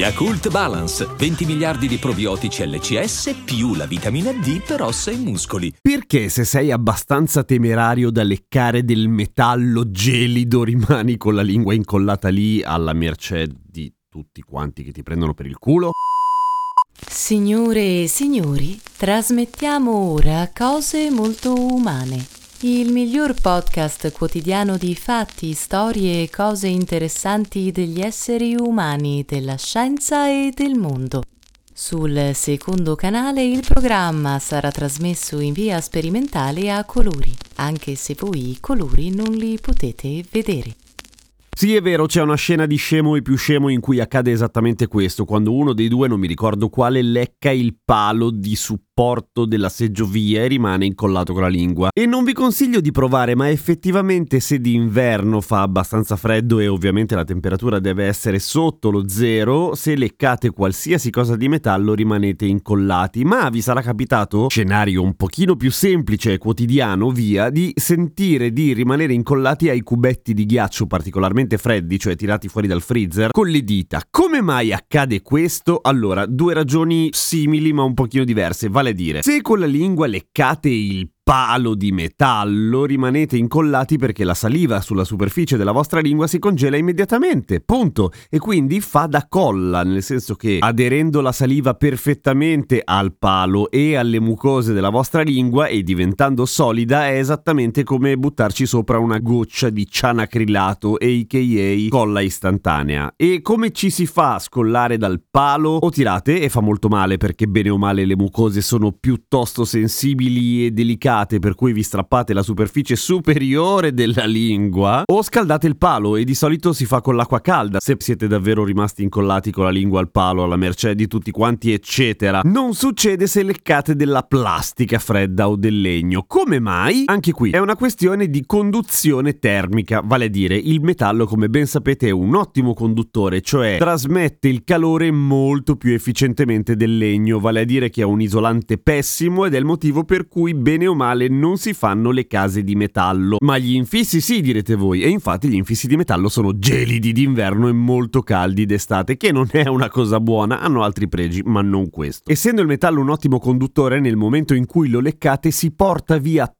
Yakult Balance, 20 miliardi di probiotici LCS più la vitamina D per ossa e muscoli. Perché se sei abbastanza temerario da leccare del metallo gelido rimani con la lingua incollata lì alla mercé di tutti quanti che ti prendono per il culo? Signore e signori, trasmettiamo ora cose molto umane. Il miglior podcast quotidiano di fatti, storie e cose interessanti degli esseri umani, della scienza e del mondo. Sul secondo canale il programma sarà trasmesso in via sperimentale a colori, anche se voi i colori non li potete vedere. Sì, è vero, c'è una scena di scemo e più scemo in cui accade esattamente questo, quando uno dei due, non mi ricordo quale, lecca il palo di supporto della seggiovia e rimane incollato con la lingua. E non vi consiglio di provare, ma effettivamente se d'inverno fa abbastanza freddo e ovviamente la temperatura deve essere sotto lo zero, se leccate qualsiasi cosa di metallo rimanete incollati. Ma vi sarà capitato, scenario un pochino più semplice e quotidiano, via, di sentire di rimanere incollati ai cubetti di ghiaccio particolarmente freddi, cioè tirati fuori dal freezer, con le dita. Come mai accade questo? Allora, due ragioni simili ma un pochino diverse. Vale dire, se con la lingua leccate il palo di metallo rimanete incollati perché la saliva sulla superficie della vostra lingua si congela immediatamente, punto. E quindi fa da colla, nel senso che aderendo la saliva perfettamente al palo e alle mucose della vostra lingua e diventando solida è esattamente come buttarci sopra una goccia di cianacrilato, a.k.a. colla istantanea. E come ci si fa a scollare dal palo? O tirate, e fa molto male perché bene o male le mucose sono piuttosto sensibili e delicate per cui vi strappate la superficie superiore della lingua o scaldate il palo e di solito si fa con l'acqua calda se siete davvero rimasti incollati con la lingua al palo alla mercé di tutti quanti eccetera. Non succede se leccate della plastica fredda o del legno. Come mai? Anche qui è una questione di conduzione termica, vale a dire il metallo come ben sapete è un ottimo conduttore, cioè trasmette il calore molto più efficientemente del legno, vale a dire che è un isolante pessimo ed è il motivo per cui bene o male non si fanno le case di metallo. Ma gli infissi sì, direte voi, e infatti gli infissi di metallo sono gelidi d'inverno e molto caldi d'estate, che non è una cosa buona, hanno altri pregi, ma non questo. Essendo il metallo un ottimo conduttore, nel momento in cui lo leccate si porta via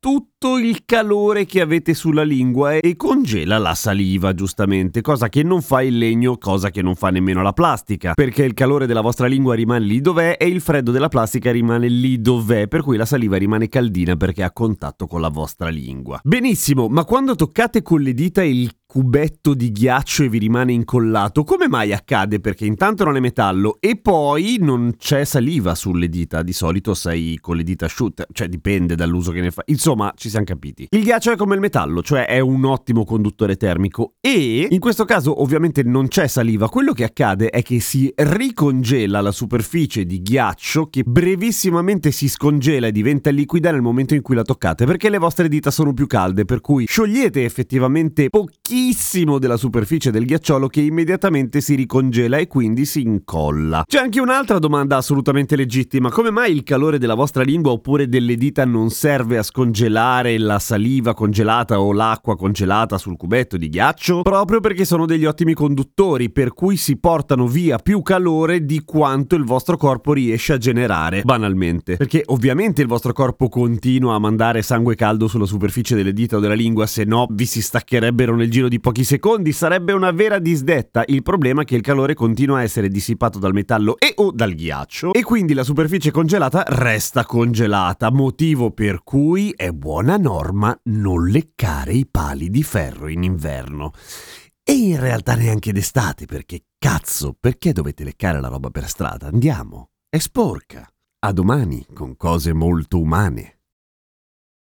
tutto il calore che avete sulla lingua e congela la saliva, giustamente, cosa che non fa il legno, cosa che non fa nemmeno la plastica, perché il calore della vostra lingua rimane lì dov'è e il freddo della plastica rimane lì dov'è, per cui la saliva rimane caldina perché ha contatto con la vostra lingua. Benissimo, ma quando toccate con le dita il cubetto di ghiaccio e vi rimane incollato, come mai accade? Perché intanto non è metallo e poi non c'è saliva sulle dita, di solito sei con le dita asciutte, cioè dipende dall'uso che ne fa. Insomma, ci siamo capiti. Il ghiaccio è come il metallo, cioè è un ottimo conduttore termico e in questo caso ovviamente non c'è saliva, quello che accade è che si ricongela la superficie di ghiaccio che brevissimamente si scongela e diventa liquida nel momento in cui la toccate, perché le vostre dita sono più calde, per cui sciogliete effettivamente pochissimo pochissimo della superficie del ghiacciolo che immediatamente si ricongela e quindi si incolla. C'è anche un'altra domanda assolutamente legittima, come mai il calore della vostra lingua oppure delle dita non serve a scongelare la saliva congelata o l'acqua congelata sul cubetto di ghiaccio? Proprio perché sono degli ottimi conduttori, per cui si portano via più calore di quanto il vostro corpo riesce a generare, banalmente. Perché ovviamente il vostro corpo continua a mandare sangue caldo sulla superficie delle dita o della lingua, se no vi si staccherebbero nel giro di pochi secondi, sarebbe una vera disdetta. Il problema è che il calore continua a essere dissipato dal metallo e o dal ghiaccio e quindi la superficie congelata resta congelata, motivo per cui è buona norma non leccare i pali di ferro in inverno. E in realtà neanche d'estate, perché cazzo, perché dovete leccare la roba per strada? Andiamo, è sporca. A domani con cose molto umane.